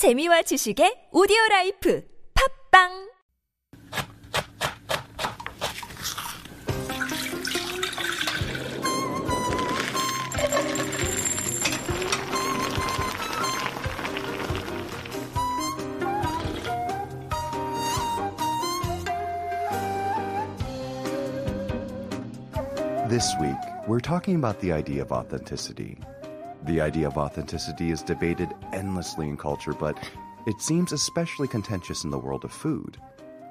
재미와 지식의 오디오 라이프 팝빵 This week, we're talking about the idea of authenticity. The idea of authenticity is debated endlessly in culture, but it seems especially contentious in the world of food.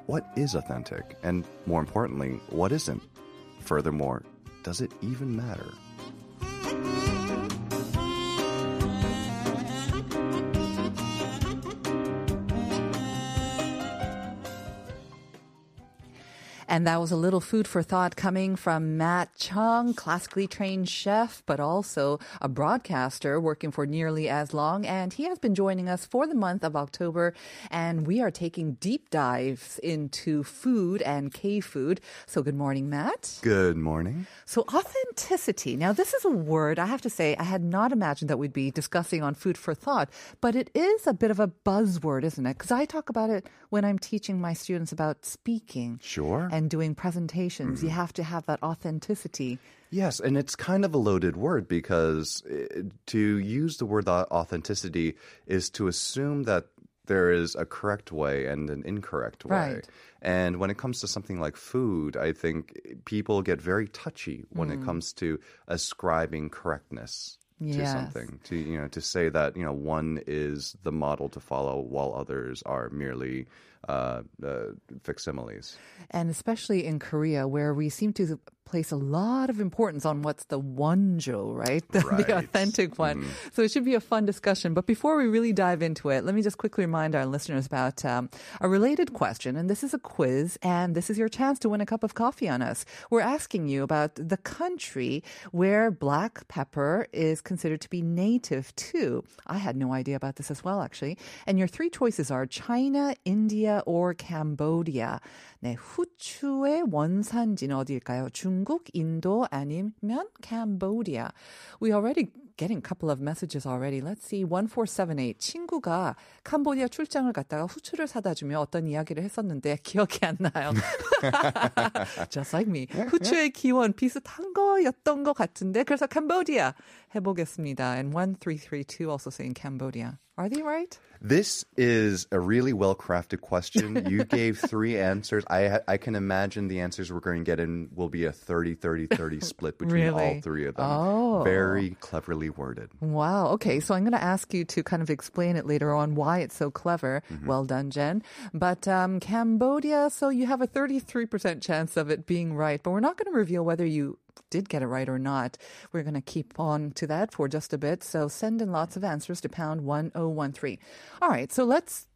What is authentic? And more importantly, what isn't? Furthermore, does it even matter? And that was a little food for thought coming from Matt Chung, classically trained chef, but also a broadcaster working for nearly as long. And he has been joining us for the month of October. And we are taking deep dives into food and K food. So good morning, Matt. Good morning. So authenticity. Now, this is a word I have to say I had not imagined that we'd be discussing on food for thought, but it is a bit of a buzzword, isn't it? Because I talk about it when I'm teaching my students about speaking Sure. and doing presentations. Mm-hmm. You have to have that authenticity. Yes, and it's kind of a loaded word because uh, to use the word authenticity is to assume that there is a correct way and an incorrect way. Right. And when it comes to something like food, I think people get very touchy when Mm. it comes to ascribing correctness to something. To you know, to say that you know one is the model to follow while others are merely uh, uh, facsimiles. And especially in Korea, where we seem to place a lot of importance on what's the wonjo, right? The, Right. the authentic one. So it should be a fun discussion. But before we really dive into it, let me just quickly remind our listeners about um, a related question. And this is a quiz, and this is your chance to win a cup of coffee on us. We're asking you about the country where black pepper is considered to be native to. I had no idea about this as well, actually. And your three choices are China, India, or Cambodia. 네, 후추의 원산지는 어디일까요? 중국, 인도, 아니면 Cambodia. We already getting a couple of messages already. Let's see. 1478. 친구가 캄보디아 출장을 갔다가 후추를 사다 주며 어떤 이야기를 했었는데 기억이 안 나요. Just like me. 후추의 기원 비슷한 거였던 것 같은데 그래서 Cambodia 해보겠습니다. And 1332 also saying Cambodia. Are they right? This is a really well crafted question. You gave three answers. I ha- I can imagine the answers we're going to get in will be a 30 30 30 split between all Really? three of them. Oh. Very cleverly worded. Wow. Okay. So I'm going to ask you to kind of explain it later on why it's so clever. Well done, Jen. But um, Cambodia, so you have a 33% chance of it being right, but we're not going to reveal whether you did get it right or not. We're going to keep on to that for just a bit. So send in lots of answers to pound 1013. All right. So let's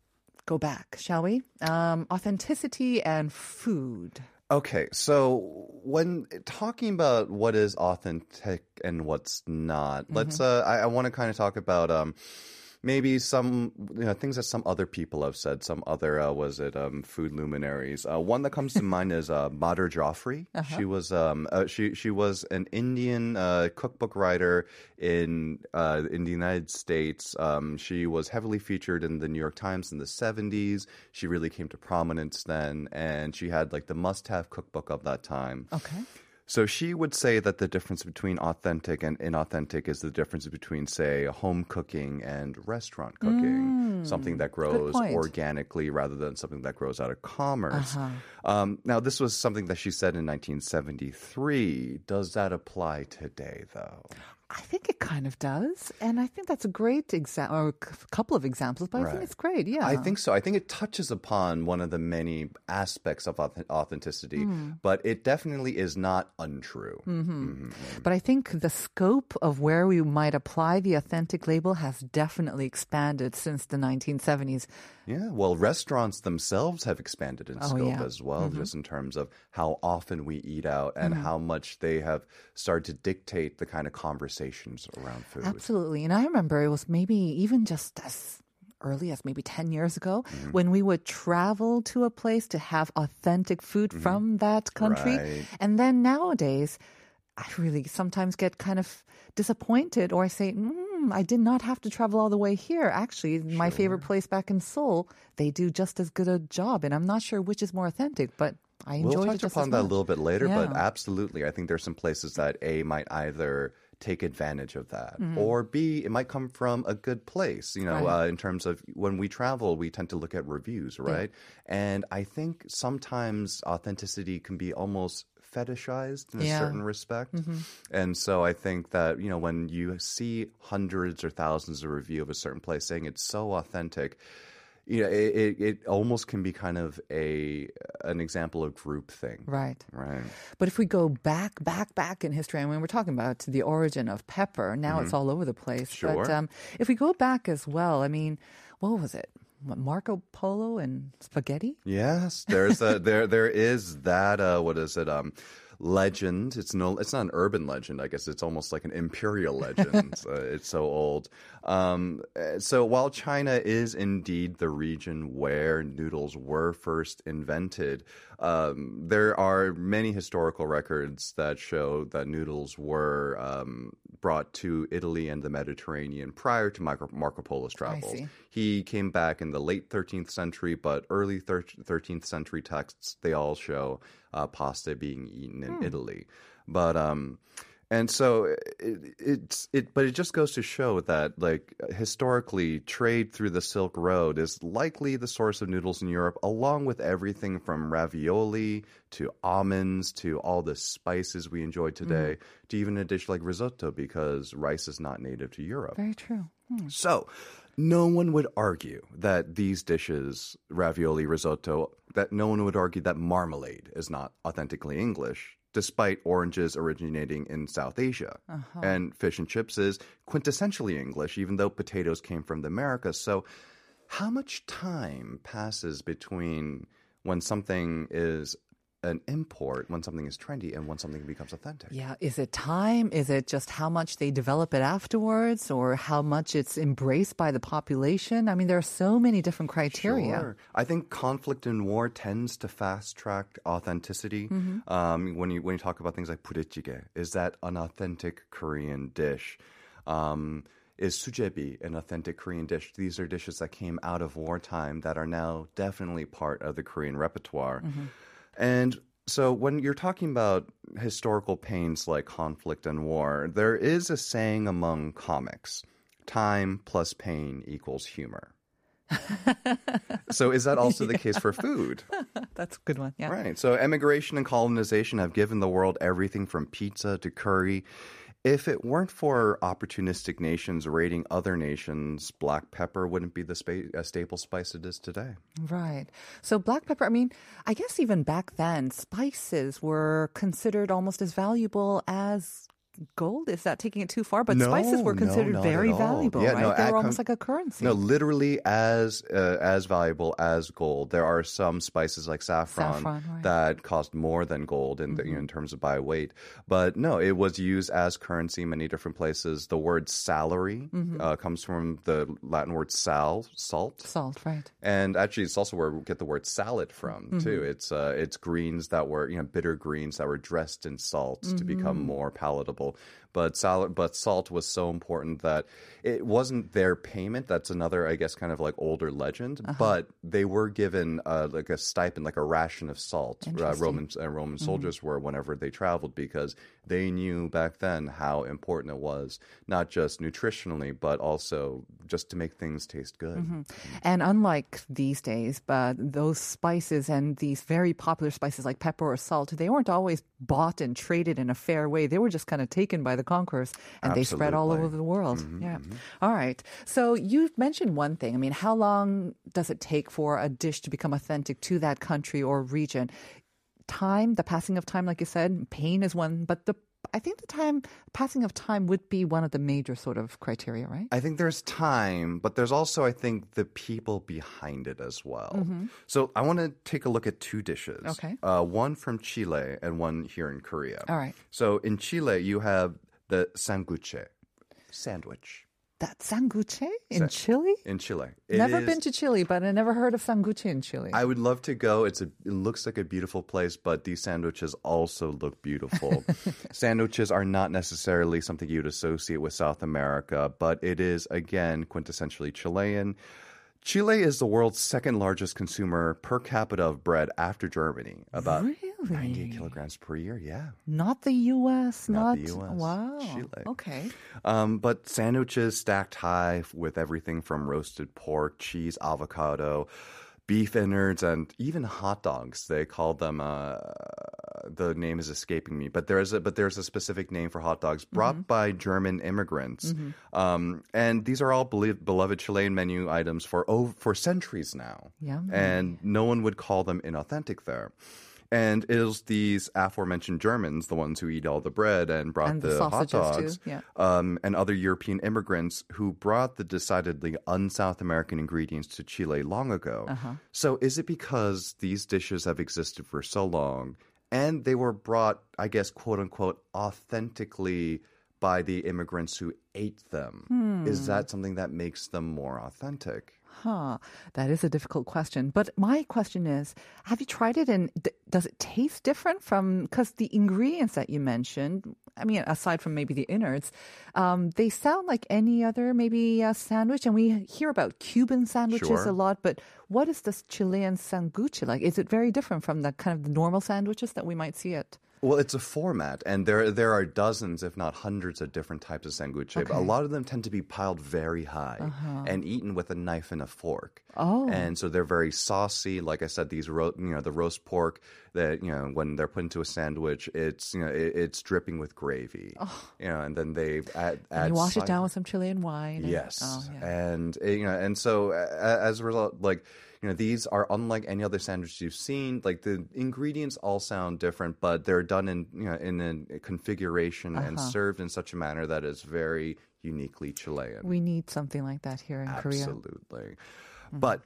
go back, shall we? Um, authenticity and food. Okay, so when talking about what is authentic and what's not, let's. Uh, I, I want to kind of talk about um, maybe some you know things that some other people have said. Some other uh, was it um, food luminaries. Uh, one that comes to mind is uh, Madhur Jaffrey. She was um, uh, she she was an Indian uh, cookbook writer in uh, in the United States. Um, she was heavily featured in the New York Times in the 70s. She really came to prominence then, and she had like the must-have cookbook of that time. Okay. So she would say that the difference between authentic and inauthentic is the difference between, say, home cooking and restaurant cooking, something that grows organically rather than something that grows out of commerce. Uh-huh. Um, now, this was something that she said in 1973. Does that apply today, though? I think it kind of does, and I think that's a great example, or a couple of examples. But I think it's great. Yeah, I think so. I think it touches upon one of the many aspects of authenticity, Hmm. but it definitely is not untrue. Mm-hmm. But I think the scope of where we might apply the authentic label has definitely expanded since the 1970s. Yeah, well, restaurants themselves have expanded in Oh, scope yeah. as well, just in terms of how often we eat out and Mm-hmm. how much they have started to dictate the kind of conversations around food. Absolutely, and I remember it was maybe even just as early as maybe 10 years ago Mm-hmm. when we would travel to a place to have authentic food from that country. Mm-hmm. Right. And then nowadays, I really sometimes get kind of disappointed or I say, mm, I did not have to travel all the way here. Actually, my favorite place back in Seoul, they do just as good a job, and I'm not sure which is more authentic, but I enjoyed We'll it touch upon that a little bit later, but absolutely, I think there's some places that A might either take advantage of that, Mm-hmm. or B, it might come from a good place. You know, Right. uh, in terms of when we travel, we tend to look at reviews, right? And I think sometimes authenticity can be almost fetishized in a certain respect. And so I think that, you know, when you see hundreds or thousands of review of a certain place saying it's so authentic, you know, it, it, it almost can be kind of a an example of groupthink. Right. Right. But if we go back, back, back in history, I mean, we're talking about the origin of pepper, now it's all over the place. But Mm-hmm. Sure. um, if we go back as well, I mean, what was it? Marco Polo and spaghetti? Yes, there's a there there is that uh what is it um legend. It's no it's not an urban legend i guess. It's almost like an imperial legend. Uh, it's so old. Um uh, so while china is indeed the region where noodles were first invented um there are many historical records that show that noodles were um brought to italy and the mediterranean prior to marco, marco polo's travels. he came back in the late 13th century, but early thir- 13th century texts they all show uh, pasta being eaten in Italy. But um, and so it, it's it, but it just goes to show that like historically, trade through the Silk Road is likely the source of noodles in Europe, along with everything from ravioli to almonds to all the spices we enjoy today, mm-hmm. to even a dish like risotto, because rice is not native to Europe. Very true. Hmm. So, no one would argue that these dishes, ravioli, risotto, that no one would argue that marmalade is not authentically English, despite oranges originating in South Asia. Uh-huh. And fish and chips is quintessentially English, even though potatoes came from the Americas. So, how much time passes between when something is an import, when something is trendy, and when something becomes authentic? Yeah. Is it time? Is it just how much they develop it afterwards or how much it's embraced by the population? I mean, there are so many different criteria. Sure. I think conflict and war tends to fast track authenticity. Mm-hmm. Um, when you when you talk about things like budae is that an authentic Korean dish? Um, is sujebi an authentic Korean dish? These are dishes that came out of wartime that are now definitely part of the Korean repertoire. Mm-hmm. And so when you're talking about historical pains like conflict and war, there is a saying among comics time plus pain equals humor. so is that also the case for food? That's a good one. Yeah. Right. So emigration and colonization have given the world everything from pizza to curry. If it weren't for opportunistic nations raiding other nations, black pepper wouldn't be the spa- staple spice it is today. Right. So black pepper, I mean, I guess even back then, spices were considered almost as valuable as gold. Is that taking it too far? But No, spices were considered not very valuable, Yeah, right? no, they were com- almost like a currency. No, literally as uh, as valuable as gold. There are some spices like saffron, Saffron, right. Mm-hmm. that cost more than gold in the, you know, in terms of by weight. But no, it was used as currency in many different places. The word salary Mm-hmm. uh, comes from the Latin word sal, salt. Salt, right. And actually, it's also where we get the word salad from Mm-hmm. too. It's uh, it's greens that were you know bitter greens that were dressed in salt to become Mm-hmm. more palatable example but salad, but salt was so important that it wasn't their payment. That's another, I guess, kind of like older legend. Uh-huh. But they were given uh, like a stipend, like a ration of salt. Uh. Mm-hmm. Roman uh, Roman soldiers were whenever they traveled because they knew back then how important it was, not just nutritionally, but also just to make things taste good. Mm-hmm. And unlike these days, but those spices and these very popular spices like pepper or salt, they weren't always bought and traded in a fair way. They were just kind of taken by the conquerors and they spread all over the world. Mm-hmm, yeah. Mm-hmm. All right. So you mentioned one thing. I mean, how long does it take for a dish to become authentic to that country or region? Time, the passing of time, like you said, pain is one, but the I think the time passing of time would be one of the major sort of criteria, right? I think there's time, but there's also, I think, the people behind it as well. Mm-hmm. So I want to take a look at two dishes. Okay. Uh, one from Chile and one here in Korea. All right. So in Chile, you have the sanguche, sandwich. That sanguche in Chile? in Chile. It never is- been to Chile, but I never heard of sanguche in Chile. I would love to go. It's a it looks like a beautiful place, but these sandwiches also look beautiful. sandwiches are not necessarily something you'd associate with South America, but it is again quintessentially Chilean. Chile is the world's second largest consumer per capita of bread after Germany, about Really? 98 kilograms per year. Yeah. not the U.S. Not Not, the US, Wow. Chile. Okay. Um, but sandwiches stacked high with everything from roasted pork, cheese, avocado, beef innards, and even hot dogs. They call them. Uh, the name is escaping me, but there's a but there's a specific name for hot dogs brought by German immigrants, um, and these are all belie- beloved Chilean menu items for oh, for centuries now. Yummy. and no one would call them inauthentic there. And it was these aforementioned Germans, the ones who eat all the bread and brought And the the, hot sausages, dogs, yeah. um, and other European immigrants who brought the decidedly un-South American ingredients to Chile long ago. Uh-huh. So is it because these dishes have existed for so long and they were brought, I guess, quote unquote, authentically by the immigrants who ate them? Hmm. Is that something that makes them more authentic? Huh. That is a difficult question. But my question is have you tried it and d- does it taste different from, because the ingredients that you mentioned, I mean, aside from maybe the innards, um, they sound like any other maybe uh, sandwich. And we hear about Cuban sandwiches Sure. a lot, but what is this Chilean sanguche like? Is it very different from the kind of the normal sandwiches that we might see it? Well, it's a format, and there there are dozens, if not hundreds, of different types of sanguche. But a lot of them tend to be piled very high and eaten with a knife and a fork. Oh. and so they're very saucy. Like I said, these ro- you know the roast pork that you know when they're put into a sandwich, it's you know it, it's dripping with gravy. Oh. You know, and then they add, add you wash it down with some Chilean wine. and- Yes, Oh, yeah. and uh, you know, and so uh, as a result, like you know, these are unlike any other sandwich you've seen. Like the ingredients all sound different, but they're done in you know in a configuration and Uh-huh. served in such a manner that is very uniquely Chilean. We need something like that here in Korea. Mm-hmm. Absolutely, but.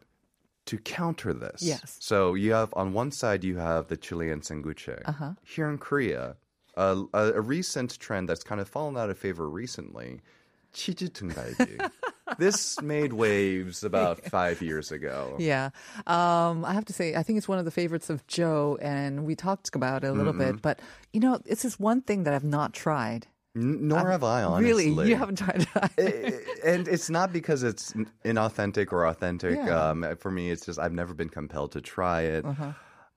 To counter this, Yes. So you have on one side you have the Chilean sanguche. Uh-huh. Here in Korea, a, a, a recent trend that's kind of fallen out of favor recently, 치즈 등갈비. this made waves about five years ago. Yeah. Um, I have to say, I think it's one of the favorites of Joe, and we talked about it a little Mm-hmm. bit. But, you know, it's this one thing that I've not tried. N- nor have I, honestly. Really? You haven't tried it? And it's not because it's inauthentic or authentic. Yeah. Uh-huh. Um, for me, it's just I've never been compelled to try it.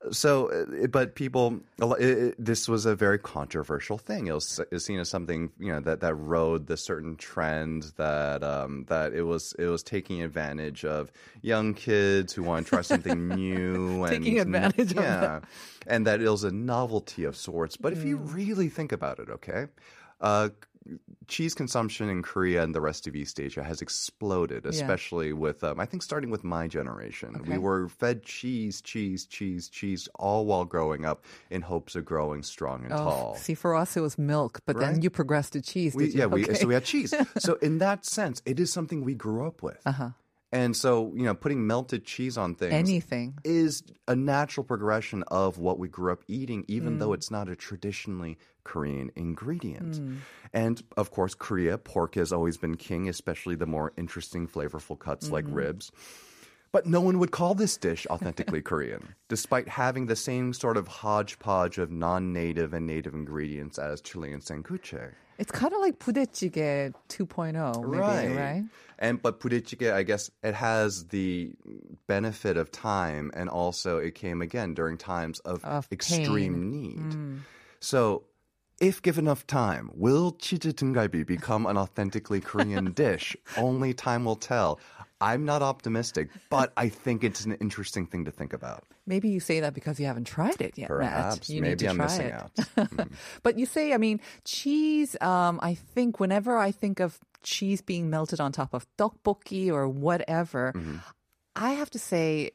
So, uh, but people, it, this was a very controversial thing. It was, it was seen as something you know that that rode the certain trend that um, that it was it was taking advantage of young kids who want to try something new and Taking advantage of yeah, and that it was a novelty of sorts. But if you Mm. really think about it, okay. Uh, cheese consumption in Korea and the rest of East Asia has exploded, especially with, um, I think, starting with my generation. Okay. We were fed cheese, cheese, cheese, cheese, all while growing up in hopes of growing strong and tall. Oh, see, for us, it was milk, but then you progressed to cheese. We, yeah, we, so we had cheese. so in that sense, it is something we grew up with. Uh-huh. And so, you know, putting melted cheese on things Anything. is a natural progression of what we grew up eating, even Mm. though it's not a traditionally Korean ingredient. Mm. And of course, Korea, pork has always been king, especially the more interesting, flavorful cuts like Mm-hmm. ribs. But no one would call this dish authentically Korean, despite having the same sort of hodgepodge of non native and native ingredients as Chilean sanguche. It's kind of like 부대찌개 2.0, maybe, right? And but 부대찌개, I guess it has the benefit of time, and also it came again during times of, Of extreme need. So, if given enough time, will 치즈 등갈비 become an authentically Korean dish? Only time will tell. I'm not optimistic, but I think it's an interesting thing to think about. Maybe you say that because you haven't tried it yet, Matt. Perhaps. You need Maybe to I'm try missing it. out. Mm-hmm. But you say, I mean, cheese, um, I think whenever I think of cheese being melted on top of tteokbokki or whatever, Mm-hmm. I have to say,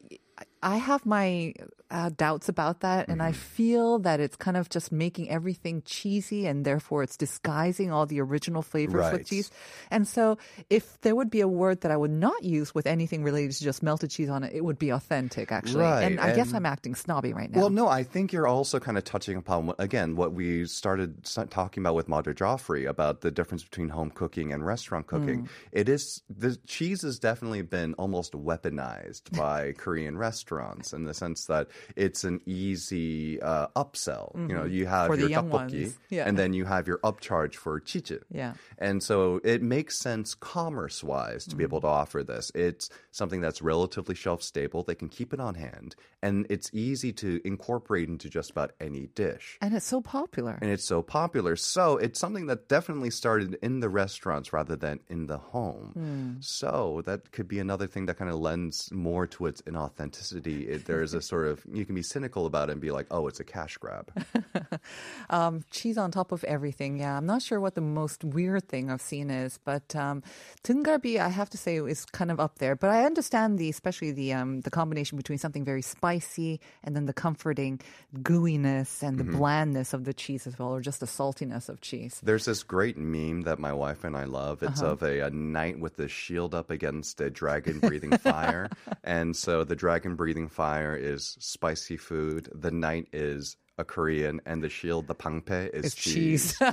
I- have my uh, doubts about that, and I feel that it's kind of just making everything cheesy, and therefore it's disguising all the original flavors Right. with cheese. And so, if there would be a word that I would not use with anything related to just melted cheese on it, it would be authentic, actually. Right, And I guess I'm acting snobby right now. Well, no, I think you're also kind of touching upon again what we started talking about with Madhur Jaffrey about the difference between home cooking and restaurant cooking. It is the cheese has definitely been almost weaponized by Korean restaurants in the sense that it's an easy uh, upsell. You know, mm-hmm. you have For your tteokbokki. Yeah. and then you have your upcharge for chichi. Yeah. And so it makes sense commerce wise to be able to mm-hmm. offer this. It's something that's relatively shelf stable. They can keep it on hand and it's easy to incorporate into just about any dish. and it's so popular. And it's so popular. So it's something that definitely started in the restaurants rather than in the home. Hmm. So that could be another thing that kind of lends more to its inauthenticity It, there is a sort of, you can be cynical about it and be like, oh, it's a cash grab. Um, cheese on top of everything. Yeah, I'm not sure what the most weird thing I've seen is, but um, 등갈비, I have to say, is kind of up there. But I understand the, especially the um, the combination between something very spicy and then the comforting gooiness and the blandness of the cheese as well, or just the saltiness of cheese. There's this great meme that my wife and I love. It's Uh-huh. of a, a knight with the shield up against a dragon breathing fire. and so the dragon breathing fire is spicy food. The knight is a Korean, and the shield, the pangpe, is It's cheese. cheese.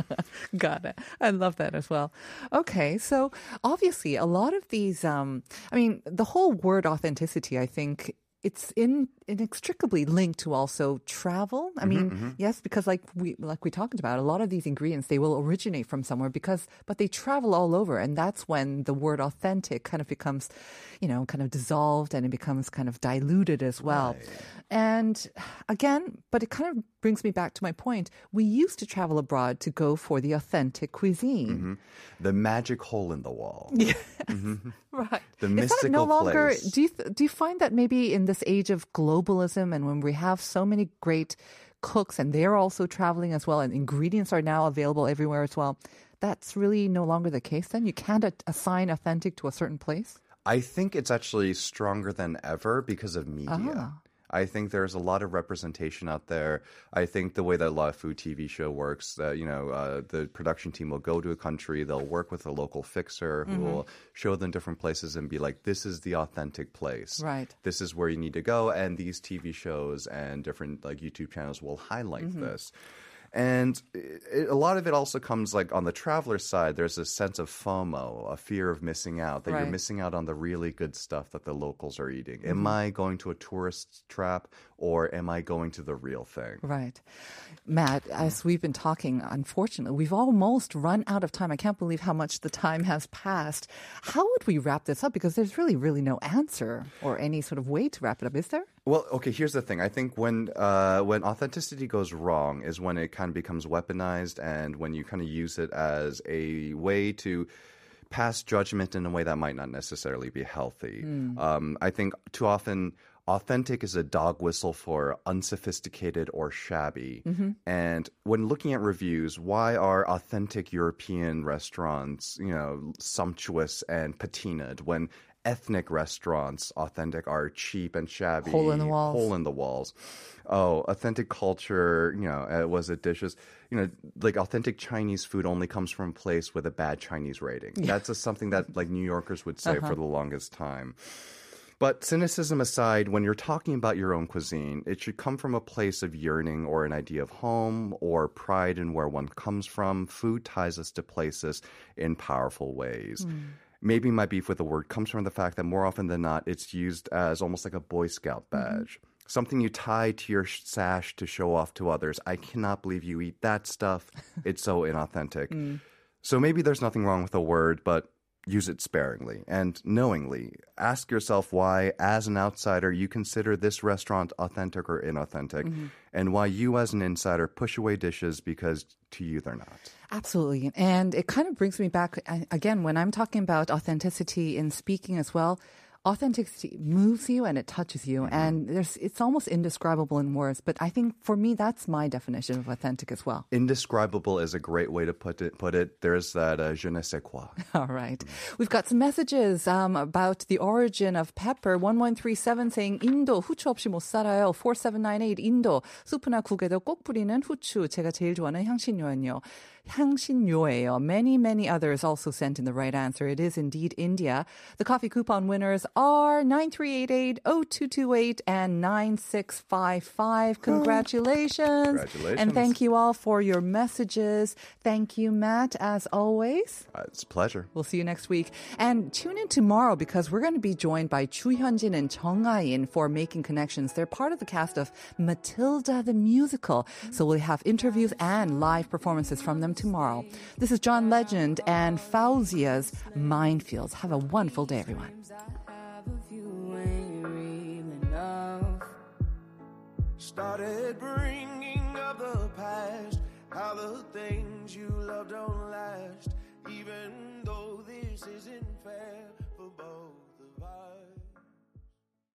Got it. I love that as well. Okay, so obviously a lot of these um I mean the whole word authenticity I think it's in inextricably linked to also travel. I mm-hmm, mean, mm-hmm. yes, because like we like we talked about, a lot of these ingredients they will originate from somewhere because but they travel all over and that's when the word authentic kind of becomes, you know, kind of dissolved and it becomes kind of diluted as well. And again, but it kind of brings me back to my point. We used to travel abroad to go for the authentic cuisine. the magic hole in the wall. Right. The Is that no longer place. do you th- do you find that maybe in this age of globalism and when we have so many great cooks and they're also traveling as well and ingredients are now available everywhere as well that's really no longer the case then you can't a- assign authentic to a certain place I think it's actually stronger than ever because of media. Ah. I think there's a lot of representation out there. I think the way that a lot of food TV show works, that you know, uh, the production team will go to a country, they'll work with a local fixer who Mm-hmm. will show them different places and be like, "This is the authentic place. Right. This is where you need to go." And these TV shows and different like YouTube channels will highlight Mm-hmm. this. And it, a lot of it also comes like on the traveler side. There's a sense of FOMO, a fear of missing out, that Right. you're missing out on the really good stuff that the locals are eating. Mm-hmm. Am I going to a tourist trap or am I going to the real thing? Right. Matt, as we've been talking, unfortunately, we've almost run out of time. I can't believe how much the time has passed. How would we wrap this up? Because there's really, really no answer or any sort of way to wrap it up, is there? Well, okay. Here's the thing. I think when uh, when authenticity goes wrong is when it kind of becomes weaponized, and when you kind of use it as a way to pass judgment in a way that might not necessarily be healthy. Um, I think too often. Authentic is a dog whistle for unsophisticated or shabby. And when looking at reviews, why are authentic European restaurants, you know, sumptuous and patinaed when ethnic restaurants, authentic, are cheap and shabby? Hole in the walls. Hole in the walls. Oh, authentic culture, you know, uh, was it dishes? You know, like authentic Chinese food only comes from a place with a bad Chinese rating. That's just something that like New Yorkers would say for the longest time. But cynicism aside, when you're talking about your own cuisine, it should come from a place of yearning or an idea of home or pride in where one comes from. Food ties us to places in powerful ways. Maybe my beef with the word comes from the fact that more often than not, it's used as almost like a Boy Scout mm-hmm. badge. Something you tie to your sash to show off to others. I cannot believe you eat that stuff. It's so inauthentic. Mm. So maybe there's nothing wrong with the word, but use it sparingly and knowingly. Ask yourself why, as an outsider, you consider this restaurant authentic or inauthentic, mm-hmm. and why you, as an insider, push away dishes because to you they're not. Absolutely. And it kind of brings me back again when I'm talking about authenticity in speaking as well authenticity moves you and it touches you, Mm-hmm. and there's it's almost indescribable in words. But I think for me, that's my definition of authentic as well. Indescribable is a great way to put it. Put it. There's that uh, je ne sais quoi. All right. We've got some messages um, about the origin of pepper. 1137 saying 인도 후추 없이 못 살아요. 4798 인도 수프나 국에도 꼭 뿌리는 후추. 제가 제일 좋아하는 향신료는요. 향신료예요. Many, many others also sent in the right answer. It is indeed India. The coffee coupon winners are 9388, 0228, and 9655. Congratulations. Congratulations. And thank you all for your messages. Thank you, Matt, as always. Uh, it's a pleasure. We'll see you next week. And tune in tomorrow because we're going to be joined by Chu Hyunjin and Chung Ah-in for Making Connections. They're part of the cast of Matilda the Musical. So we'll have interviews and live performances from them tomorrow. This is John Legend and Faouzia's Minefields. Have a wonderful day, everyone. Started bringing up the past, how the things you love don't last, even though this isn't fair.